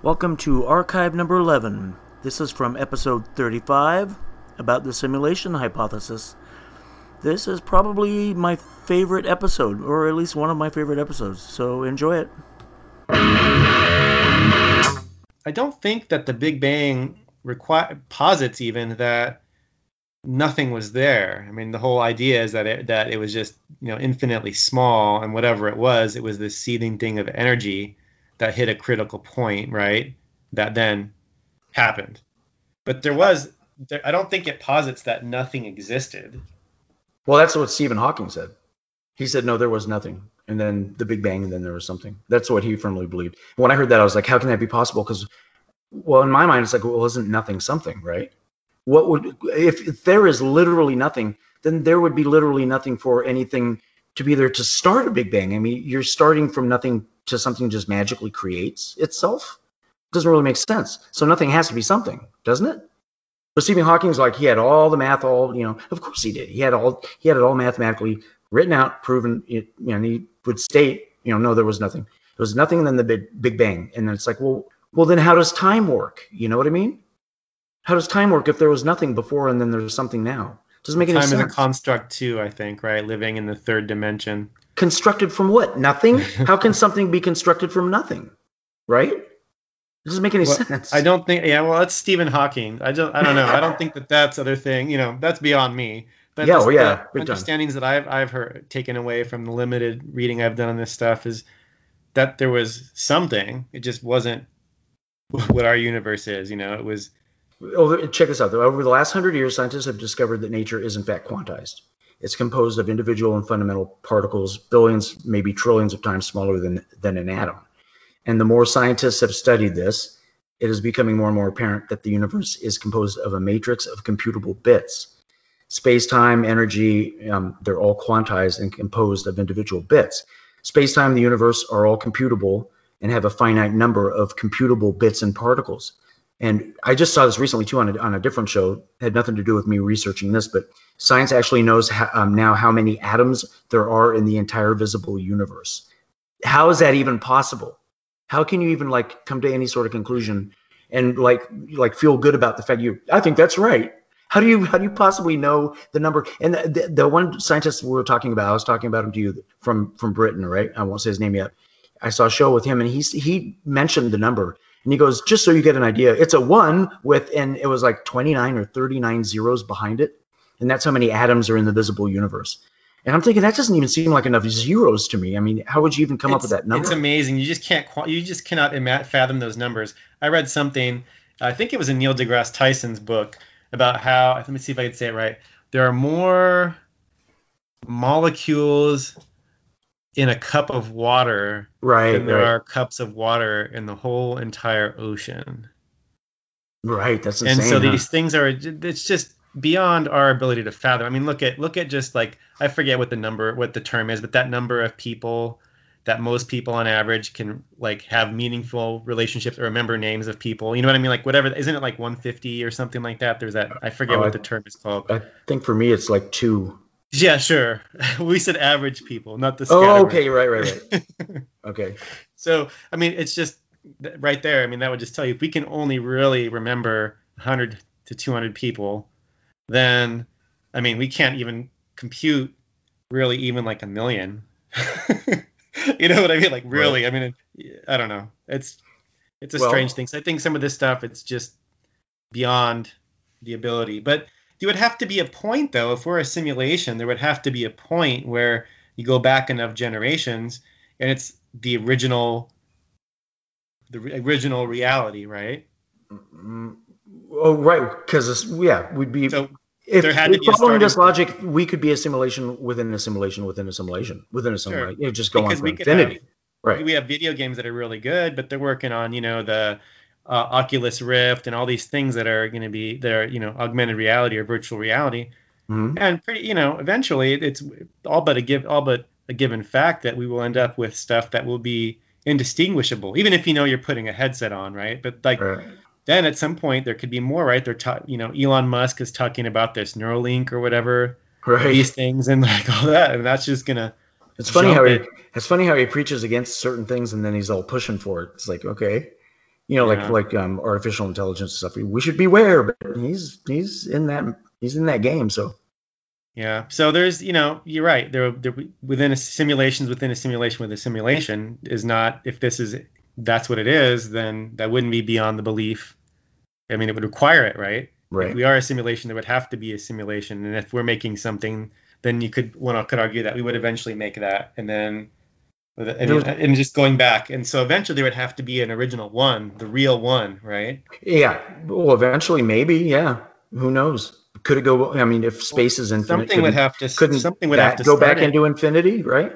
Welcome to archive number 11. This is from episode 35 about the simulation hypothesis. This is probably my favorite episode, or at least one of my favorite episodes, so enjoy it. I don't think that the Big Bang requi- posits even that nothing was there. I mean, the whole idea is that it, that it was just you know infinitely small, and whatever it was, it was this seething thing of energy that hit a critical point, right? That then happened. But there was, there, I don't think it posits that nothing existed. Well, that's what Stephen Hawking said. He said, no, there was nothing. And then the Big Bang, and then there was something. That's what he firmly believed. When I heard that, I was like, how can that be possible? Because, well, in my mind, it's like, well, isn't nothing something, right? What would, if, if there is literally nothing, then there would be literally nothing for anything to be there to start a Big Bang. I mean, you're starting from nothing to something just magically creates itself. It doesn't really make sense. So nothing has to be something, doesn't it? But Stephen Hawking's like he had all the math, all you know. Of course he did. He had all he had it all mathematically written out, proven. It, you know, and he would state, you know, no, there was nothing. There was nothing, and then the big, big bang, and then it's like, well, well, then how does time work? You know what I mean? How does time work if there was nothing before and then there's something now? Doesn't make any Time sense. Time is a construct too, I think, right? Living in the third dimension. Constructed from what? Nothing? How can something be constructed from nothing? Right? It doesn't make any Well, sense. I don't think. Yeah, well, that's Stephen Hawking. I don't. I don't know. I don't think that that's other thing. You know, that's beyond me. But Yeah, well, yeah, the big time. understandings that I've I've heard taken away from the limited reading I've done on this stuff is that there was something. It just wasn't what our universe is. You know, it was. Over, check this out. Though. Over the last hundred years, scientists have discovered that nature is in fact quantized. It's composed of individual and fundamental particles, billions, maybe trillions of times smaller than, than an atom. And the more scientists have studied this, it is becoming more and more apparent that the universe is composed of a matrix of computable bits. Space time, energy, um, they're all quantized and composed of individual bits. Space time, the universe are all computable and have a finite number of computable bits and particles. And I just saw this recently too on a, on a different show. It had nothing to do with me researching this, but science actually knows how, um, now how many atoms there are in the entire visible universe. How is that even possible? How can you even like come to any sort of conclusion and like like feel good about the fact you? I think that's right. How do you how do you possibly know the number? And the, the, the one scientist we were talking about, I was talking about him to you from from Britain, right? I won't say his name yet. I saw a show with him, and he he mentioned the number, and he goes, just so you get an idea, it's a one with, and it was like 29 or 39 zeros behind it, and that's how many atoms are in the visible universe. And I'm thinking that doesn't even seem like enough zeros to me. I mean, how would you even come up with that number? It's amazing. You just can't. You just cannot fathom those numbers. I read something. I think it was in Neil deGrasse Tyson's book about how. Let me see if I can say it right. There are more molecules in a cup of water right, than there right, are cups of water in the whole entire ocean. right. That's insane. and so huh? these things are. It's just beyond our ability to fathom. I mean, look at look at just like I forget what the number, what the term is, but that number of people that most people on average can like have meaningful relationships or remember names of people. You know what I mean? Like whatever, isn't it like 150 or something like that? There's that. I forget Oh, what I- the term is called. I think for me it's like two. Yeah, sure. we said average people, not the. Oh, okay, right, right, right. okay. So I mean, it's just right there. I mean, that would just tell you if we can only really remember 100 to 200 people, then I mean, we can't even compute really even like a million. you know what I mean? Like really, I mean, it, I don't know. It's it's a Well- strange thing. So I think some of this stuff it's just beyond the ability. But there would have to be a point though. If we're a simulation, there would have to be a point where you go back enough generations and it's the original the original reality, right? Mm, Oh, right. Because yeah, we'd be. So if, there had to if be a following this logic, we could be a simulation within a simulation within a simulation within a simulation. You know, just go Because on for infinity. have- right. we have video games that are really good, but they're working on, you know, the uh, Oculus Rift and all these things that are going to be that are, you know, augmented reality or virtual reality. Mhm. And pretty, you know, eventually it's all but a give all but a given fact that we will end up with stuff that will be indistinguishable, even if you know you're putting a headset on, right? But like Right. then at some point there could be more, right? They're ta- you know, Elon Musk is talking about this Neuralink or whatever Right. these things and like all that, and that's just gonna It's funny how he it. it's funny how he preaches against certain things and then he's all pushing for it. It's like okay, You know, like Yeah. like um, artificial intelligence stuff. We should beware, but he's he's in that he's in that game. So Yeah. So there's, you know, you're right. There, there within a simulations within a simulation with a simulation is not. If this is that's what it is, then that wouldn't be beyond the belief. I mean, it would require it, right? right. If we are a simulation, there would have to be a simulation, and if we're making something, then you could one could argue that we would eventually make that, and then. And, and just going back, and so eventually there would have to be an original one, the real one, right? Yeah. Well, eventually, maybe. Yeah. Who knows? Could it go? I mean, if space is infinite, Something would have to. couldn't Something would have to go start back it. into infinity, right?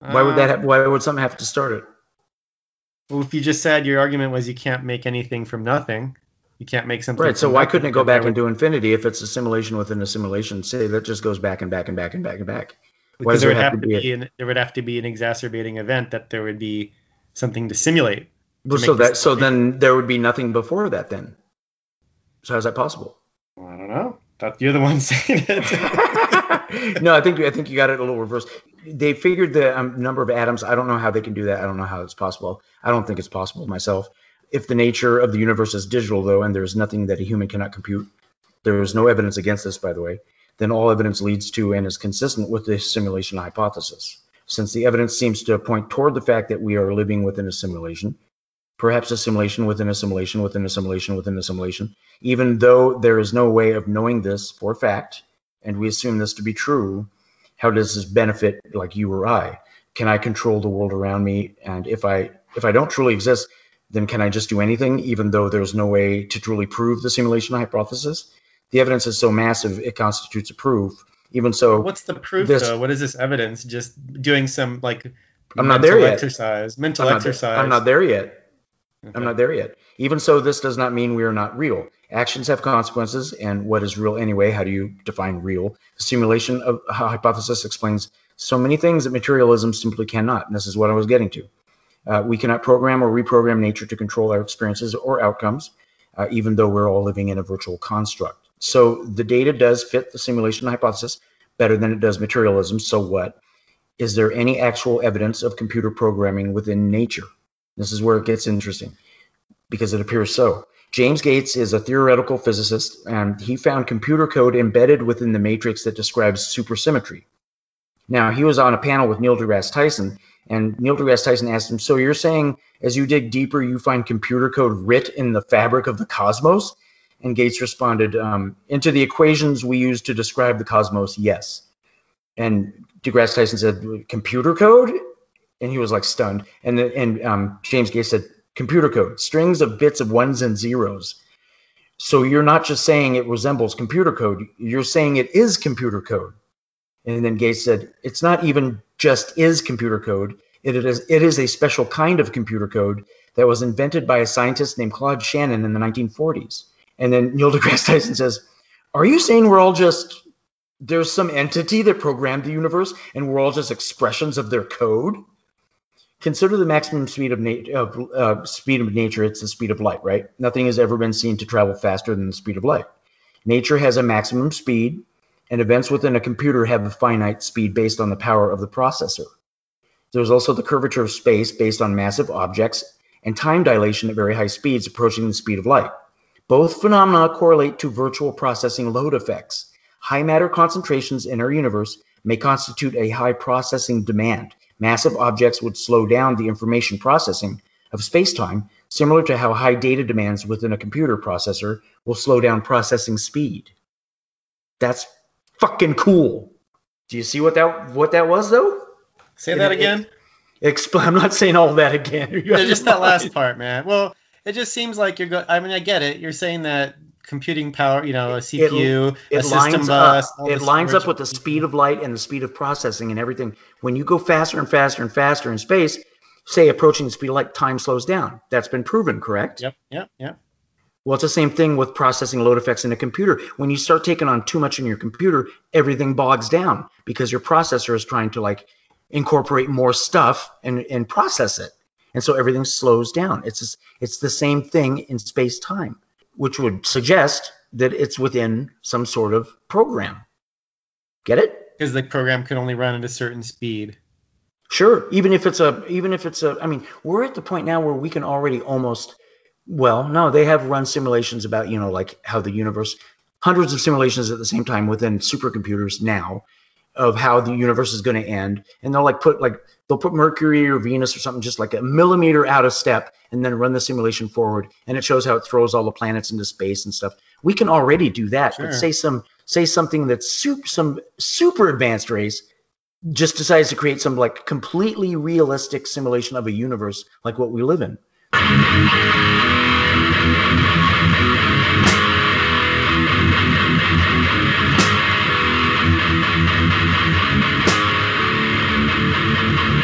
Why would that? Um, Have, why would something have to start it? Well, if you just said your argument was you can't make anything from nothing, you can't make something. Right. So why couldn't it go back into infinity if it's a simulation within a simulation? Say that just goes back and back and back and back and back. Why Because there there would have have to to be be an, there would have to be an exacerbating event that there would be something to simulate. Well, make so that so then there would be nothing before that then. So how's that possible? Well, I don't know. That you're the one saying it. no, I think I think you got it a little reversed. They figured the um, number of atoms. I don't know how they can do that. I don't know how it's possible. I don't think it's possible myself. If the nature of the universe is digital, though, and there's nothing that a human cannot compute, there is no evidence against this, by the way, then all evidence leads to and is consistent with the simulation hypothesis. Since the evidence seems to point toward the fact that we are living within a simulation, perhaps a simulation within a simulation within a simulation within a simulation, even though there is no way of knowing this for fact, and we assume this to be true, how does this benefit like you or I? Can I control the world around me? And if I if I don't truly exist, then can I just do anything, even though there's no way to truly prove the simulation hypothesis? The evidence is so massive it constitutes a proof. Even so, What's the proof This- though? What is this evidence? Just doing some like I'm not mental there yet. exercise, mental I'm not, exercise. I'm not there yet. Okay. I'm not there yet. Even so, this does not mean we are not real. Actions have consequences, and what is real anyway? How do you define real? The simulation of a hypothesis explains so many things that materialism simply cannot, and this is what I was getting to. Uh, we cannot program or reprogram nature to control our experiences or outcomes, uh, even though we're all living in a virtual construct. So the data does fit the simulation hypothesis better than it does materialism. So what? Is there any actual evidence of computer programming within nature? This is where it gets interesting because it appears so. James Gates is a theoretical physicist, and he found computer code embedded within the matrix that describes supersymmetry. Now, he was on a panel with Neil deGrasse Tyson, and Neil deGrasse Tyson asked him, So you're saying as you dig deeper, you find computer code writ in the fabric of the cosmos? And Gates responded, um, Into the equations we use to describe the cosmos, yes. And deGrasse Tyson said, Computer code? And he was like stunned. And, the, and um, James Gates said, Computer code, strings of bits of ones and zeros. So you're not just saying it resembles computer code, you're saying it is computer code. And then Gates said, it's not even just is computer code. It is, it is a special kind of computer code that was invented by a scientist named Claude Shannon in the 1940s. And then Neil deGrasse Tyson says, Are you saying we're all just, there's some entity that programmed the universe and we're all just expressions of their code? Consider the maximum speed of, of uh, speed of nature. It's the speed of light, right? Nothing has ever been seen to travel faster than the speed of light. Nature has a maximum speed, and events within a computer have a finite speed based on the power of the processor. There's also the curvature of space based on massive objects and time dilation at very high speeds approaching the speed of light. Both phenomena correlate to virtual processing load effects. High matter concentrations in our universe may constitute a high processing demand. Massive objects would slow down the information processing of spacetime, similar to how high data demands within a computer processor will slow down processing speed. That's fucking cool. Do you see what that what that was though? Say It- that it- again. Expl- I'm not saying all that again. Just that last part, man. Well, it just seems like you're going. I mean, I get it. You're saying that computing power, you know, a CPU, a It system lines bus, up. It lines up with the speed of light and the speed of processing and everything. When you go faster and faster and faster in space, say approaching the speed of light, time slows down. That's been proven, correct? Yep, yep, yep. Well, it's the same thing with processing load effects in a computer. When you start taking on too much in your computer, everything bogs down because your processor is trying to like incorporate more stuff and, and process it. And so everything slows down. It's it's the same thing in space time, which would suggest that it's within some sort of program. Get it? Because the program can only run at a certain speed. Sure, even if it's a, even if it's a, I mean, we're at the point now where we can already almost, well, no, they have run simulations about, you know, like how the universe, hundreds of simulations at the same time within supercomputers now of how the universe is going to end, and they'll like put like they'll put Mercury or Venus or something just like a millimeter out of step, and then run the simulation forward, and it shows how it throws all the planets into space and stuff. We can already do that, Sure. but say some say something that's super some super advanced race just decides to create some like completely realistic simulation of a universe like what we live in.